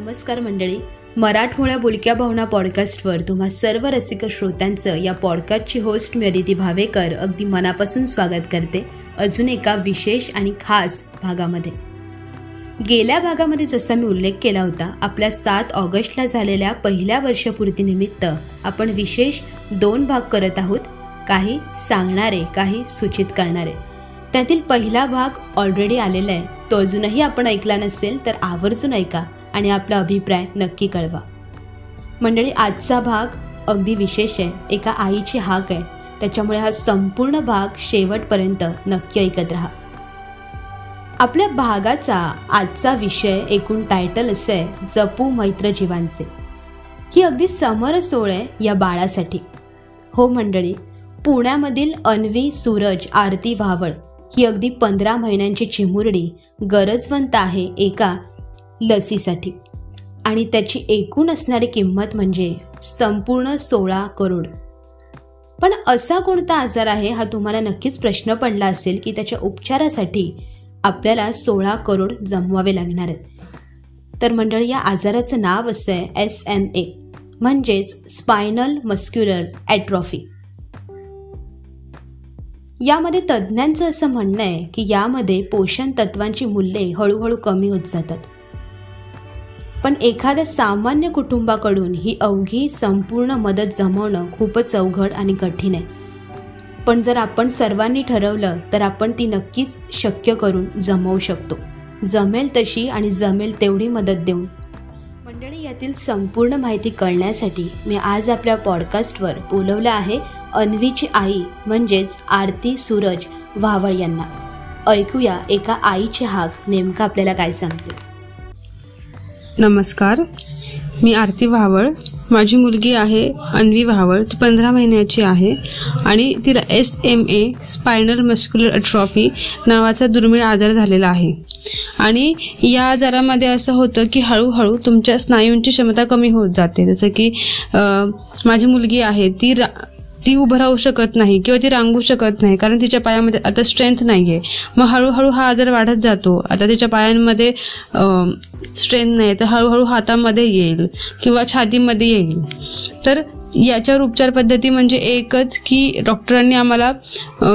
नमस्कार मंडळी. मराठमोळ्या बोलक्या भावना पॉडकास्टवर तुम्हा सर्व रसिक श्रोत्यांचं या पॉडकास्टची होस्ट मी अदिती भावेकर अगदी मनापासून स्वागत करते अजून एका विशेष आणि खास भागामध्ये. गेल्या भागामध्ये जसा मी उल्लेख केला होता आपल्या सात ऑगस्टला झालेल्या पहिल्या वर्षपूर्तीनिमित्त आपण विशेष दोन भाग करत आहोत काही सांगणारे काही सूचित करणारे. त्यातील पहिला भाग ऑलरेडी आलेला आहे. तो अजूनही आपण ऐकला नसेल तर आवर्जून ऐका. आणि आपला अभिप्राय नक्की कळवा. मंडळी आजचा भाग अगदी विशेष आहे. एका आईची हाक आहे. त्याच्यामुळे हा संपूर्ण भाग शेवटपर्यंत नक्की ऐकत राहा. आपल्या भागाचा आजचा विषय एकूण टायटल असं आहे जपू मैत्र जीवांचे ही अगदी समर सोळ आहे या बाळासाठी. हो मंडळी पुण्यामधील अन्वी सूरज आरती वावळ ही अगदी पंधरा महिन्यांची चिमुरडी गरजवंत आहे एका लसीसाठी. आणि त्याची एकूण असणारी किंमत म्हणजे संपूर्ण सोळा करोड. पण असा कोणता आजार आहे हा तुम्हाला नक्कीच प्रश्न पडला असेल की त्याच्या उपचारासाठी आपल्याला सोळा करोड जमवावे लागणार आहेत. तर मंडळी या आजाराचं नाव असं आहे एस एम ए म्हणजेच स्पायनल मस्क्युलर ॲट्रॉफी यामध्ये तज्ज्ञांचं असं म्हणणं आहे की यामध्ये पोषण तत्वांची मूल्ये हळूहळू कमी होत जातात. पण एखाद्या सामान्य कुटुंबाकडून ही अवघी संपूर्ण मदत जमवणं खूपच अवघड आणि कठीण आहे. पण जर आपण सर्वांनी ठरवलं तर आपण ती नक्कीच शक्य करून जमवू शकतो. जमेल तशी आणि जमेल तेवढी मदत देऊन. मंडळी यातील संपूर्ण माहिती कळण्यासाठी मी आज आपल्या पॉडकास्टवर बोलवलं आहे अन्वीची आई म्हणजेच आरती सूरज वावळ यांना. ऐकूया एका आईचे हाक नेमका आपल्याला काय सांगते. नमस्कार. मी आरती व्हावळ माझी मुलगी आहे अन्वी व्हावळ ती पंधरा महिन्याची आहे आणि तिला S M A spinal muscular atrophy नावाचा दुर्मिळ आजार झालेला आहे. आणि या आजारामध्ये असं होतं की हळूहळू तुमच्या स्नायूंची क्षमता कमी होत जाते. जसं की माझी मुलगी आहे. ती रा ती उभं राहू शकत नाही किंवा ती रांगू शकत नाही कारण तिच्या पायामध्ये आता स्ट्रेंथ नाही आहे मग हळूहळू हा आजार वाढत जातो. आता तिच्या पायांमध्ये स्ट्रेंथ नाही तर हळूहळू हातामध्ये येईल किंवा छातीमध्ये येईल. तर याच्यावर उपचार पद्धती म्हणजे एकच की डॉक्टरांनी आम्हाला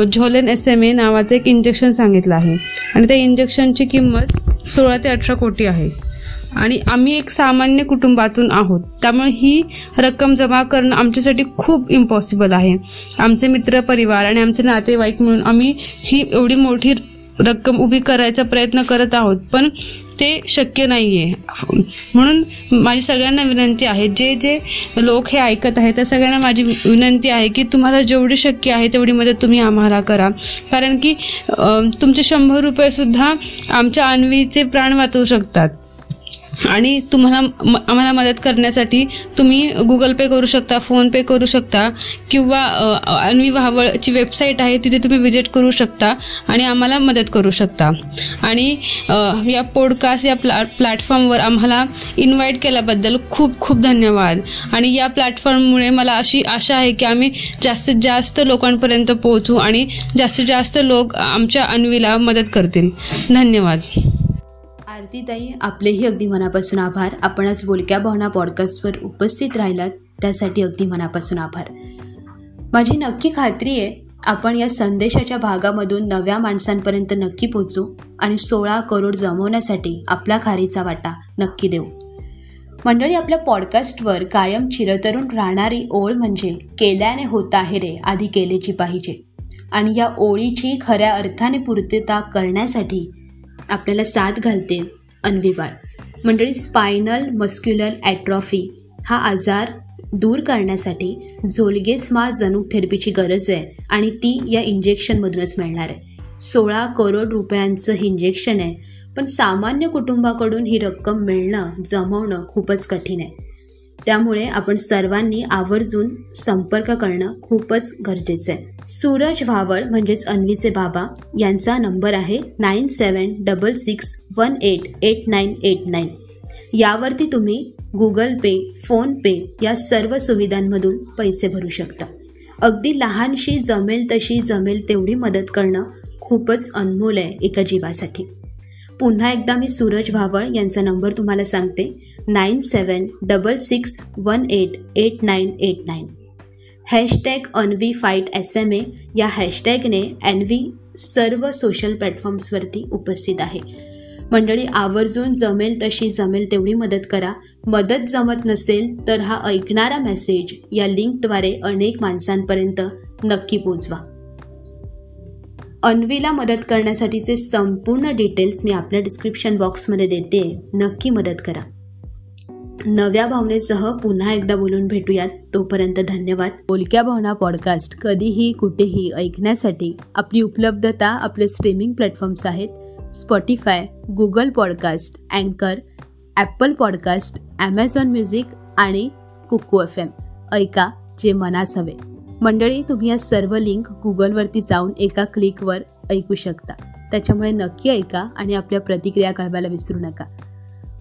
झोलेन एस एम ए नावाचं एक इंजेक्शन सांगितलं आहे. आणि त्या इंजेक्शनची किंमत सोळा ते अठरा कोटी आहे. आणि आम्ही एक सामान्य कुटुंबातून आहोत. त्यामुळे ही रक्कम जमा करणं आमच्यासाठी खूप इम्पॉसिबल आहे. आमचे मित्र परिवार आणि आमचे नातेवाईक म्हणून आम्ही ही एवढी मोठी रक्कम उभी करायचा प्रयत्न करत आहोत पण ते शक्य नाही आहे म्हणून माझी सगळ्यांना विनंती आहे जे जे लोक हे ऐकत आहेत त्या सगळ्यांना माझी विनंती आहे की तुम्हाला जेवढी शक्य आहे तेवढी मदत तुम्ही आम्हाला करा. कारण की तुमचे शंभर रुपयेसुद्धा आमच्या अन्वीचे प्राण वाचवू शकतात. आणि तुम्हाला आम्हाला मदत करण्यासाठी तुम्ही गुगल पे करू शकता फोन पे करू शकता किंवा अन्वी वाहवळची वेबसाईट आहे तिथे तुम्ही विजिट करू शकता आणि आम्हाला मदत करू शकता. आणि या पॉडकास्ट या प्लॅ प्लॅटफॉर्मवर आम्हाला इन्व्हाइट केल्याबद्दल खूप खूप धन्यवाद. आणि या प्लॅटफॉर्ममुळे मला अशी आशा आहे की आम्ही जास्तीत जास्त लोकांपर्यंत पोहोचू आणि जास्तीत जास्त लोक आमच्या अन्वीला मदत करतील. धन्यवाद. आरतीताई आपलेही अगदी मनापासून आभार. आपण आज बोलक्या भावना पॉडकास्टवर उपस्थित राहिलात त्यासाठी अगदी मनापासून आभार. माझी नक्की खात्री आहे आपण या संदेशाच्या भागामधून नव्या माणसांपर्यंत नक्की पोचू आणि सोळा करोड जमवण्यासाठी आपला खारीचा वाटा नक्की देऊ. मंडळी आपल्या पॉडकास्टवर कायम चिरतरून राहणारी ओळ म्हणजे केल्याने होत आहे रे आधी केलेची पाहिजे. आणि या ओळीची खऱ्या अर्थाने पूर्तता करण्यासाठी आपल्याला साथ घालते अन्वीबाळ. मंडळी स्पायनल मस्क्युलर ॲट्रॉफी हा आजार दूर करण्यासाठी झोलगेस्मा जनुक थेरपीची गरज आहे आणि ती या इंजेक्शनमधूनच मिळणार आहे. सोळा करोड रुपयांचं हे इंजेक्शन आहे पण सामान्य कुटुंबाकडून ही रक्कम मिळणं जमवणं खूपच कठीण आहे. त्यामुळे आपण सर्वांनी आवर्जून संपर्क करणं खूपच गरजेचं आहे. सूरज व्हावळ म्हणजेच अन्वीचे बाबा यांचा नंबर आहे nine seven double six one eight eight nine eight nine. यावरती तुम्ही गुगल पे फोन पे या सर्व सुविधांमधून पैसे भरू शकता. अगदी लहानशी जमेल तशी जमेल तेवढी मदत करणं खूपच अनमोल आहे एका जीवासाठी. पुन्हा एकदा मी सूरज भावळ यांचा नंबर तुम्हाला सांगते. Nine seven double six one eight eight nine eight nine. Hashtag Anvi fight S M A या हॅशटॅगने एनवी सर्व सोशल प्लॅटफॉर्म्सवरती उपस्थित आहे. मंडळी आवर्जून जमेल तशी जमेल तेवढी मदत करा. मदत जमत नसेल तर हा ऐकणारा मेसेज या लिंकद्वारे अनेक माणसांपर्यंत नक्की पोचवा. अन्वीला मदत करण्यासाठीचे संपूर्ण डिटेल्स मी आपल्या डिस्क्रिप्शन बॉक्समध्ये देते. नक्की मदत करा. नव्या भावनेसह पुन्हा एकदा बोलून भेटूयात. तोपर्यंत धन्यवाद. बोलक्या भावना पॉडकास्ट कधीही कुठेही ऐकण्यासाठी आपली उपलब्धता आपले स्ट्रीमिंग प्लॅटफॉर्म्स आहेत. स्पॉटीफाय गुगल पॉडकास्ट अँकर ॲपल पॉडकास्ट ॲमेझॉन म्युझिक आणि कुकू एफ एम ऐका जे मनास हवे. मंडळी तुम्ही या सर्व लिंक गुगलवरती जाऊन एका क्लिकवर ऐकू शकता. त्याच्यामुळे नक्की ऐका आणि आपल्या प्रतिक्रिया कळवायला विसरू नका.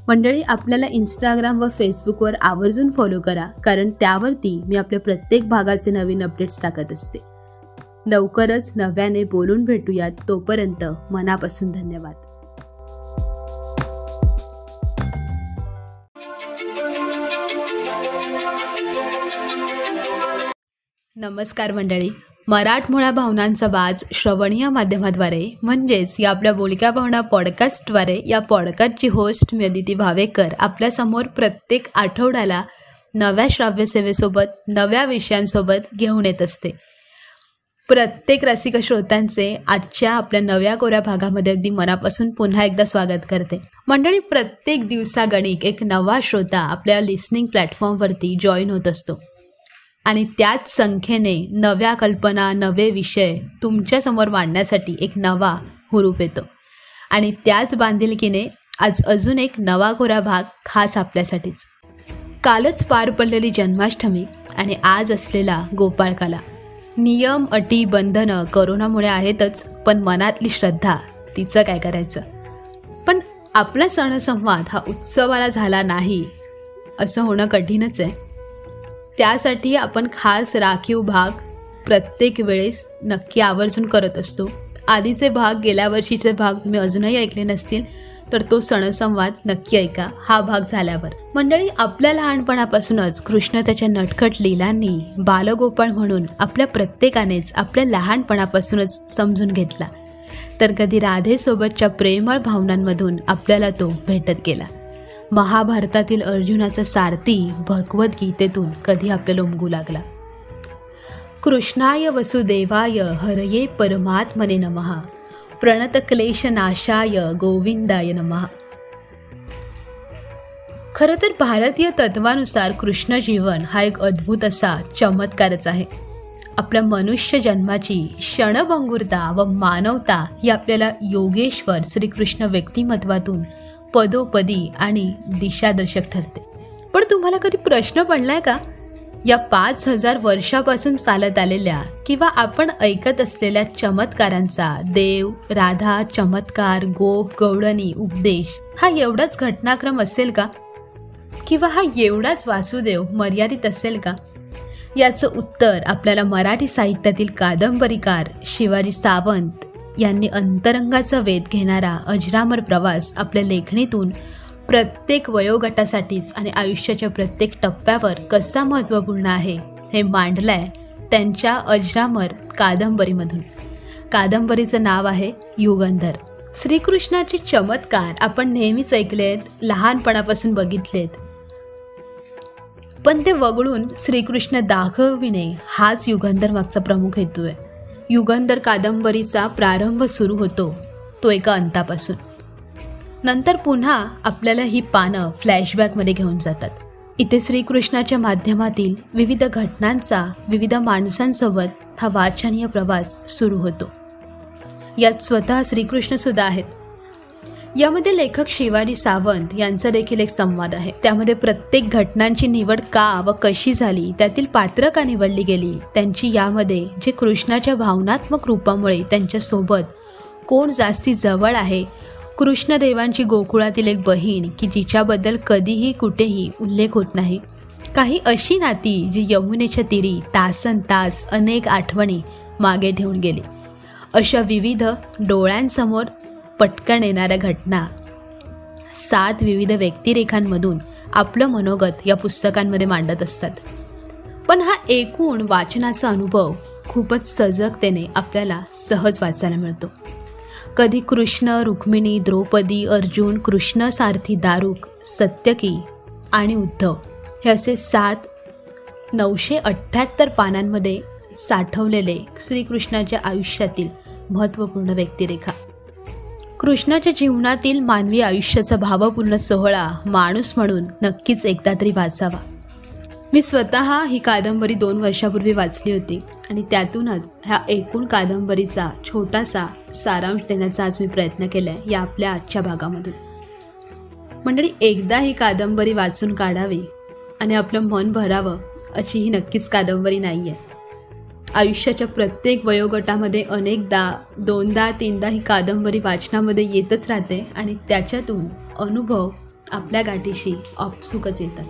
मंडळी आपल्याला इंस्टाग्राम व फेसबुकवर आवर्जून फॉलो करा कारण त्यावरती मी आपल्या प्रत्येक भागाचे नवीन अपडेट्स टाकत असते. लवकरच नव्याने बोलून भेटूयात तोपर्यंत मनापासून धन्यवाद. नमस्कार मंडळी. मराठमोळा भावनांचा बाज श्रवणीय माध्यमाद्वारे म्हणजेच या आपल्या बोलक्या भावना पॉडकास्टद्वारे या पॉडकास्टची होस्ट मी अदिती भावेकर आपल्यासमोर प्रत्येक आठवड्याला नव्या श्राव्यसेवेसोबत नव्या विषयांसोबत घेऊन येत असते. प्रत्येक रसिक श्रोत्यांचे आजच्या आपल्या नव्या कोऱ्या भागामध्ये अगदी मनापासून पुन्हा एकदा स्वागत करते. मंडळी प्रत्येक दिवसागणिक एक नवा श्रोता आपल्या लिस्निंग प्लॅटफॉर्मवरती जॉईन होत असतो. आणि त्याच संख्येने नव्या कल्पना नवे विषय तुमच्यासमोर मांडण्यासाठी एक नवा हुरूप येतो. आणि त्याच बांधिलकीने आज अजून एक नवा गोरा भाग खास आपल्यासाठीच. कालच पार पडलेली जन्माष्टमी आणि आज असलेला गोपाळकाला. नियम अटी बंधनं करोनामुळे आहेतच पण मनातली श्रद्धा तिचं काय करायचं? पण आपला सणसंवाद हा उत्सवाला झाला नाही असं होणं कठीणच आहे. त्यासाठी आपण खास राखीव भाग प्रत्येक वेळेस नक्की आवर्जून करत असतो. आधीचे भाग गेल्या वर्षीचे भाग तुम्ही अजूनही ऐकले नसतील तर तो सणसंवाद नक्की ऐका. हा भाग झाल्यावर. मंडळी आपल्या लहानपणापासूनच कृष्ण त्याच्या नटखट लीलांनी बालगोपाळ म्हणून आपल्या प्रत्येकानेच आपल्या लहानपणापासूनच समजून घेतला. तर कधी राधेसोबतच्या प्रेमळ भावनांमधून आपल्याला तो भेटत गेला. महाभारतातील अर्जुनाचा सारथी भगवद्गीतेतून कधी आपल्याला उमगू लागला? कृष्णाय वसुदेवाय हरये परमात्मने नमहा प्रणत गोविंदाय नमहा खरं तर भारतीय तत्वानुसार कृष्ण जीवन हा एक अद्भुत असा चमत्कारच आहे. आपल्या मनुष्य जन्माची क्षणभंगुरता व मानवता ही आपल्याला योगेश्वर श्रीकृष्ण व्यक्तिमत्वातून पदोपदी आणि दिशादर्शक ठरते. पण तुम्हाला कधी प्रश्न पडलाय का? या पाच हजार वर्षापासून चालत आलेल्या किंवा आपण ऐकत असलेल्या चमत्कारांचा देव राधा चमत्कार गोप गवळणी उपदेश हा एवढाच घटनाक्रम असेल का? किंवा हा एवढाच वासुदेव मर्यादित असेल का? याचं उत्तर आपल्याला मराठी साहित्यातील कादंबरीकार शिवाजी सावंत यांनी अंतरंगाचा वेध घेणारा अजरामर प्रवास आपल्या लेखणीतून प्रत्येक वयोगटासाठीच आणि आयुष्याच्या प्रत्येक टप्प्यावर कसा महत्त्वपूर्ण आहे हे मांडलंय त्यांच्या अजरामर कादंबरीमधून. कादंबरीचं नाव आहे युगंधर. श्रीकृष्णाचे चमत्कार आपण नेहमीच ऐकलेत लहानपणापासून बघितलेत. पण ते वगळून श्रीकृष्ण दाखविणे हाच युगंधर मागचा प्रमुख हेतू आहे. युगंधर कादंबरीचा प्रारंभ सुरू होतो तो एका अंतापासून. नंतर पुन्हा आपल्याला ही पानं फ्लॅशबॅकमध्ये घेऊन जातात. इथे श्रीकृष्णाच्या माध्यमातील विविध घटनांचा विविध माणसांसोबत हा वाचनीय प्रवास सुरू होतो. यात स्वतः श्रीकृष्णसुद्धा आहेत. यामध्ये लेखक शिवाजी सावंत यांचा देखील एक संवाद आहे. त्यामध्ये प्रत्येक घटनांची निवड का व कशी झाली त्यातील पात्र का निवडली गेली त्यांची यामध्ये जे कृष्णाच्या भावनात्मक रूपामुळे त्यांच्यासोबत कोण जास्ती जवळ आहे कृष्णदेवांची गोकुळातील एक बहीण की जिच्याबद्दल कधीही कुठेही उल्लेख होत नाही. काही अशी नाती जी यमुनेच्या तिरी तासन तास अनेक आठवणी मागे ठेवून गेली. अशा विविध डोळ्यांसमोर पटकन येणाऱ्या घटना. सात विविध व्यक्तिरेखांमधून आपलं मनोगत या पुस्तकांमध्ये मांडत असतात. पण हा एकूण वाचनाचा अनुभव खूपच सजगतेने आपल्याला सहज वाचायला मिळतो. कधी कृष्ण रुक्मिणी द्रौपदी अर्जुन कृष्ण सारथी दारुक सत्यकी आणि उद्धव हे असे सात नऊशे अठ्ठ्याहत्तर पानांमध्ये साठवलेले श्रीकृष्णाच्या आयुष्यातील महत्त्वपूर्ण व्यक्तिरेखा. कृष्णाच्या जीवनातील मानवी आयुष्याचा भावपूर्ण सोहळा माणूस म्हणून नक्कीच एकदा तरी वाचावा. मी स्वतः ही कादंबरी दोन वर्षापूर्वी वाचली होती आणि त्यातूनच ह्या एकूण कादंबरीचा छोटासा सारांश देण्याचा आज मी प्रयत्न केला आहे या आपल्या आजच्या भागामधून. मंडळी एकदा ही कादंबरी वाचून काढावी आणि आपलं मन भरावं अशी ही नक्कीच कादंबरी नाही आहे आयुष्याच्या प्रत्येक वयोगटामध्ये अनेकदा दोनदा तीनदा ही कादंबरी वाचनामध्ये येतच राहते आणि त्याच्यातून अनुभव आपल्या गाठीशी आपसुकच येतात.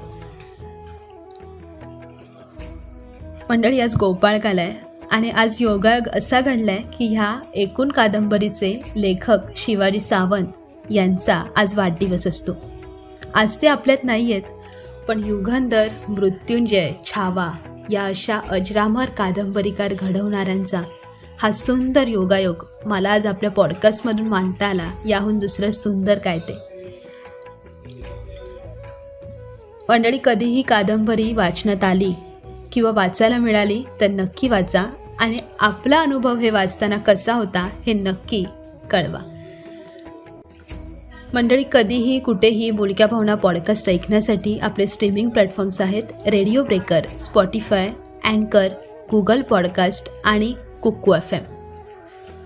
मंडळी आज गोपाळकाल आहे आणि आज योगायोग असा घडलाय की ह्या एकूण कादंबरीचे लेखक शिवाजी सावंत यांचा आज वाढदिवस असतो. आज ते आपल्यात नाही आहेत पण युगंधर मृत्युंजय छावा या अशा अजरामर कादंबरीकार घडवणाऱ्यांचा हा सुंदर योगायोग मला आज आपल्या पॉडकास्टमधून मांडता आला. याहून दुसरं सुंदर काय ते? मंडळी कधीही कादंबरी वाचण्यात आली किंवा वाचायला मिळाली तर नक्की वाचा आणि आपला अनुभव हे वाचताना कसा होता हे नक्की कळवा. मंडळी कधीही कुठेही बोलक्या भावना पॉडकास्ट ऐकण्यासाठी आपले स्ट्रीमिंग प्लॅटफॉर्म्स आहेत रेडिओ ब्रेकर स्पॉटीफाय अँकर गुगल पॉडकास्ट आणि कुक्कू एफ एम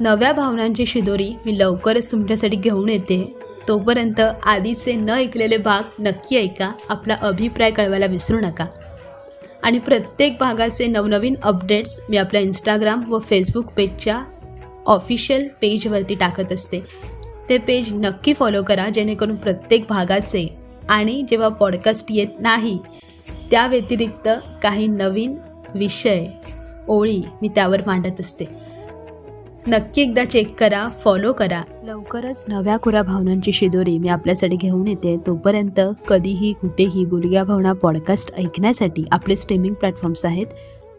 नव्या भावनांची शिदोरी मी लवकरच तुमच्यासाठी घेऊन येते. तोपर्यंत आधीचे न ऐकलेले भाग नक्की ऐका आपला अभिप्राय कळवायला विसरू नका. आणि प्रत्येक भागाचे नवनवीन अपडेट्स मी आपल्या इंस्टाग्राम व फेसबुक पेजच्या ऑफिशियल पेजवरती टाकत असते. ते पेज नक्की फॉलो करा जेणेकरून प्रत्येक भागाचे आणि जेव्हा पॉडकास्ट येत नाही त्या व्यतिरिक्त काही नवीन विषय ओळी मी त्यावर मांडत असते. नक्की एकदा चेक करा फॉलो करा. लवकरच नव्या खुऱ्या भावनांची शिदोरी मी आपल्यासाठी घेऊन येते. तोपर्यंत कधीही कुठेही बुलग्या भावना पॉडकास्ट ऐकण्यासाठी आपले स्ट्रीमिंग प्लॅटफॉर्म्स आहेत.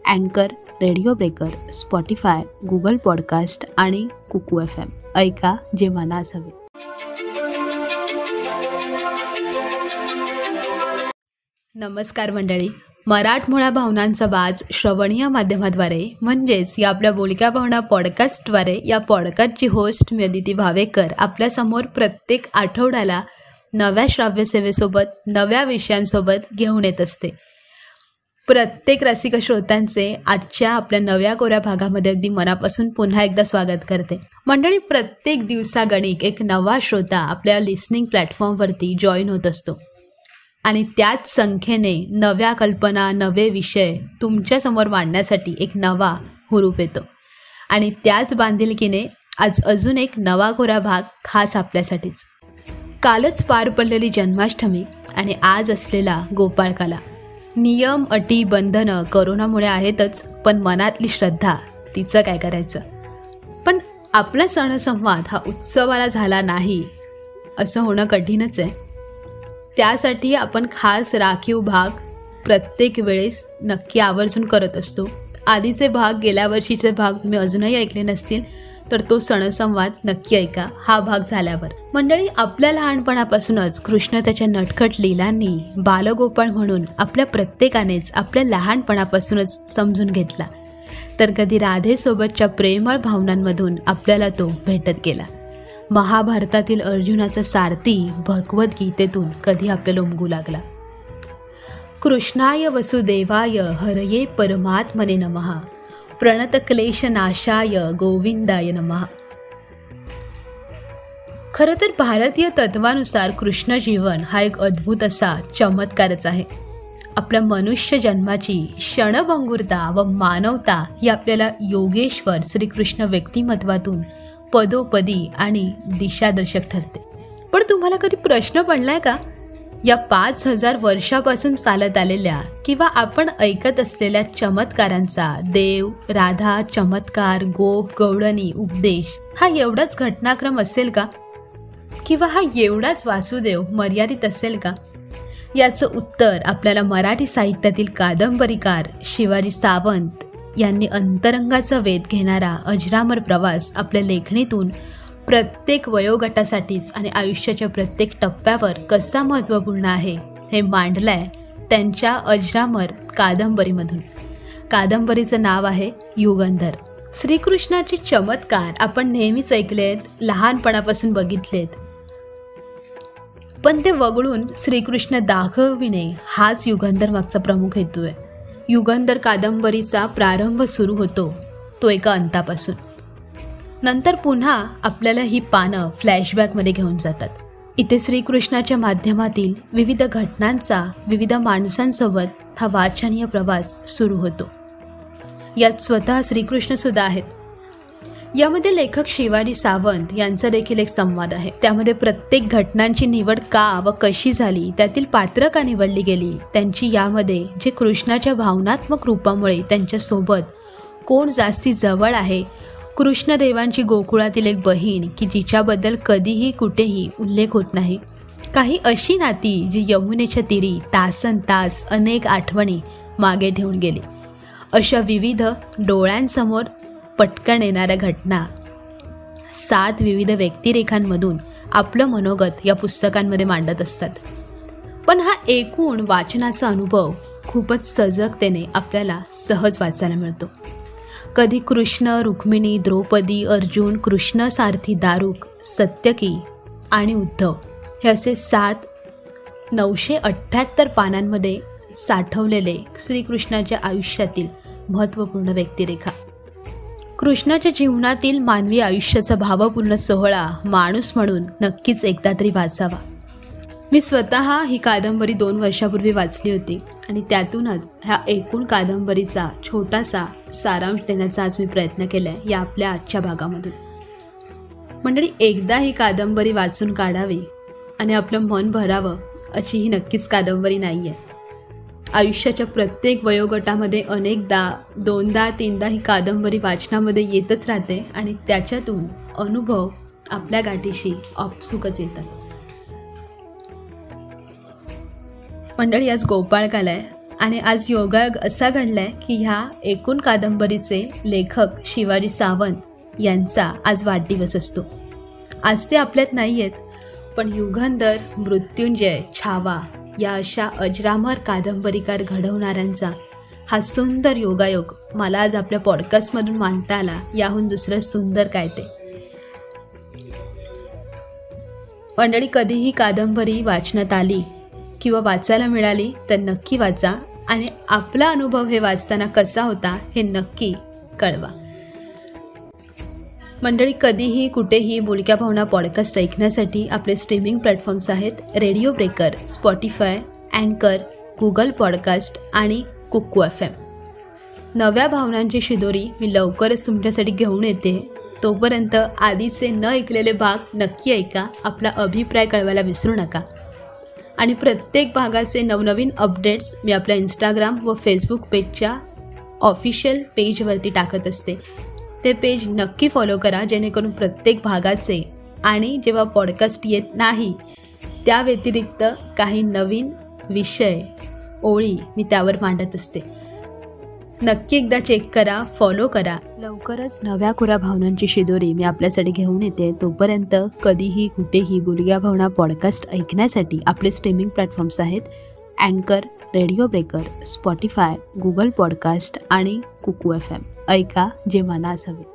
अँकर Radio Breaker Spotify Google Podcast आणि कुकू एफ एम. ऐका जे मनास हवे. नमस्कार मंडळी. मराठमोळ्या भावनांचा बाज श्रवणीय माध्यमाद्वारे म्हणजेच या आपल्या बोलक्या भावना पॉडकास्टद्वारे या पॉडकास्टची होस्ट मी अदिती भावेकर आपल्यासमोर प्रत्येक आठवड्याला नव्या श्राव्य सेवेसोबत नव्या विषयांसोबत घेऊन येत असते. प्रत्येक रसिक श्रोत्यांचे आजच्या आपल्या नव्या कोऱ्या भागामध्ये अगदी मनापासून पुन्हा एकदा स्वागत करते. मंडळी प्रत्येक दिवसागणिक एक नवा श्रोता आपल्या लिस्निंग प्लॅटफॉर्मवरती जॉईन होत असतो. आणि त्याच संख्येने नव्या कल्पना नवे विषय तुमच्यासमोर मांडण्यासाठी एक नवा हुरूप येतो. आणि त्याच बांधिलकीने आज अजून एक नवा कोरा भाग खास आपल्यासाठीच. कालच पार पडलेली जन्माष्टमी आणि आज असलेला गोपाळकाला. नियम अटी बंधनं करोनामुळे आहेतच पण मनातली श्रद्धा तिचं काय करायचं? पण आपला सणसंवाद हा उत्सवाला झाला नाही असं होणं कठीणच आहे. त्यासाठी आपण खास राखीव भाग प्रत्येक वेळेस नक्की आवर्जून करत असतो. आधीचे भाग गेल्या वर्षीचे भाग तुम्ही अजूनही ऐकले नसतील तर तो सणसंवाद नक्की ऐका. हा भाग झाल्यावर. मंडळी आपल्या लहानपणापासूनच कृष्ण त्याच्या नटखट लीलांनी बालगोपाळ म्हणून आपल्या प्रत्येकानेच आपल्या लहानपणापासूनच समजून घेतला. तर कधी राधेसोबतच्या प्रेमळ भावनांमधून आपल्याला तो भेटत गेला. महाभारतातील अर्जुनाचा सारथी भगवद्गीतेतून कधी आपल्याला उमगू लागला. कृष्णाय वसुदेवाय हरये परमात्मने नमहा प्रणत गोविंदाय नमः. खरं तर भारतीय तत्वानुसार कृष्ण जीवन हा एक अद्भुत असा चमत्कारच आहे. आपल्या मनुष्य जन्माची क्षणभंगुरता व मानवता ही आपल्याला योगेश्वर श्रीकृष्ण व्यक्तिमत्वातून पदोपदी आणि दिशादर्शक ठरते. पण तुम्हाला कधी प्रश्न पडलाय का? या पाच हजार वर्षापासून चालत आलेल्या किंवा आपण ऐकत असलेल्या चमत्कारांचा देव राधा चमत्कार गोप गौडणी उपदेश हा एवढाच घटनाक्रम असेल का? किंवा हा एवढाच वासुदेव मर्यादित असेल का? याचं उत्तर आपल्याला मराठी साहित्यातील कादंबरीकार शिवाजी सावंत यांनी अंतरंगाचा वेध घेणारा अजरामर प्रवास आपल्या लेखणीतून प्रत्येक वयोगटासाठीच आणि आयुष्याच्या प्रत्येक टप्प्यावर कसा महत्त्वपूर्ण आहे हे मांडलंय त्यांच्या अजरामर कादंबरीमधून. कादंबरीचं नाव आहे युगंधर. श्रीकृष्णाचे चमत्कार आपण नेहमीच ऐकलेत लहानपणापासून बघितलेत. पण ते वगळून श्रीकृष्ण दाखविणे हाच युगंधर मागचा प्रमुख हेतू आहे. युगंधर कादंबरीचा प्रारंभ सुरू होतो तो एका अंतापासून. नंतर पुन्हा आपल्याला ही पानं फ्लॅशबॅकमध्ये घेऊन जातात. इथे श्रीकृष्णाच्या माध्यमातील विविध घटनांचा विविध माणसांसोबत हा वाचनीय प्रवास सुरू होतो. यात स्वतः श्रीकृष्ण सुद्धा आहेत. यामध्ये लेखक शिवाजी सावंत यांचा देखील एक संवाद आहे. त्यामध्ये प्रत्येक घटनांची निवड का व कशी झाली त्यातील पात्र का निवडली गेली त्यांची यामध्ये जे कृष्णाच्या भावनात्मक रूपामुळे त्यांच्यासोबत कोण जास्ती जवळ आहे कृष्णदेवांची गोकुळातील एक बहीण की जिच्याबद्दल कधीही कुठेही उल्लेख होत नाही. काही अशी नाती जी यमुनेच्या तिरी तासन तास अनेक आठवणी मागे ठेवून गेली. अशा विविध डोळ्यांसमोर पटकन येणाऱ्या घटना. सात विविध व्यक्तिरेखांमधून आपलं मनोगत या पुस्तकांमध्ये मांडत असतात. पण हा एकूण वाचनाचा अनुभव खूपच सजगतेने आपल्याला सहज वाचायला मिळतो. कधी कृष्ण रुक्मिणी द्रौपदी अर्जुन कृष्ण सारथी दारुक सत्यकी आणि उद्धव. हे असे सात नऊशे अठ्ठ्याहत्तर पानांमध्ये साठवलेले श्रीकृष्णाच्या आयुष्यातील महत्त्वपूर्ण व्यक्तिरेखा. कृष्णाच्या जीवनातील मानवी आयुष्याचा भावपूर्ण सोहळा माणूस म्हणून नक्कीच एकदा तरी वाचावा. मी स्वतः ही कादंबरी दोन वर्षापूर्वी वाचली होती आणि त्यातूनच ह्या एकूण कादंबरीचा छोटासा सारांश देण्याचा आज मी प्रयत्न केला आहे या आपल्या आजच्या भागामधून. मंडळी एकदा ही कादंबरी वाचून काढावी आणि आपलं मन भरावं अशी ही नक्कीच कादंबरी नाही आहे आयुष्याच्या प्रत्येक वयोगटामध्ये अनेकदा दोनदा तीनदा ही कादंबरी वाचनामध्ये येतच राहते आणि त्याच्यातून अनुभव आपल्या गाठीशी आपसुकच येतात. मंडळी आज गोपाळकाला आहे आणि आज योगायोग असा घडलाय की ह्या एकूण कादंबरीचे लेखक शिवाजी सावंत यांचा आज वाढदिवस असतो. आज ते आपल्यात नाही आहेत पण युगंधर मृत्युंजय छावा या अशा अजरामर कादंबरीकार घडवणाऱ्यांचा हा सुंदर योगायोग मला आज आपल्या पॉडकास्टमधून मांडता आला. याहून दुसरं सुंदर काय ते? मंडळी कधीही कादंबरी वाचण्यात आली किंवा वाचायला मिळाली तर नक्की वाचा आणि आपला अनुभव हे वाचताना कसा होता हे नक्की कळवा. मंडळी कधीही कुठेही बोलक्या भावना पॉडकास्ट ऐकण्यासाठी आपले स्ट्रीमिंग प्लॅटफॉर्म्स आहेत रेडिओ ब्रेकर स्पॉटीफाय अँकर गुगल पॉडकास्ट आणि कुक्कू एफ एम नव्या भावनांची शिदोरी मी लवकरच तुमच्यासाठी घेऊन येते. तोपर्यंत आधीचे न ऐकलेले भाग नक्की ऐका आपला अभिप्राय कळवायला विसरू नका. आणि प्रत्येक भागाचे नवनवीन अपडेट्स मी आपल्या इंस्टाग्राम व फेसबुक पेजच्या ऑफिशियल पेजवरती टाकत असते. ते पेज नक्की फॉलो करा जेणेकरून प्रत्येक भागाचे आणि जेव्हा पॉडकास्ट येत नाही त्या व्यतिरिक्त काही नवीन विषय ओळी मी त्यावर मांडत असते. नक्की एकदा चेक करा फॉलो करा. लवकरच नव्या खुऱ्या भावनांची शिदोरी मी आपल्यासाठी घेऊन येते. तोपर्यंत कधीही कुठेही बुलग्या भावना पॉडकास्ट ऐकण्यासाठी आपले स्ट्रीमिंग प्लॅटफॉर्म्स आहेत अँकर Radio Breaker Spotify Google Podcast आणि कुकू एफ एम ऐका जे मनास हवे.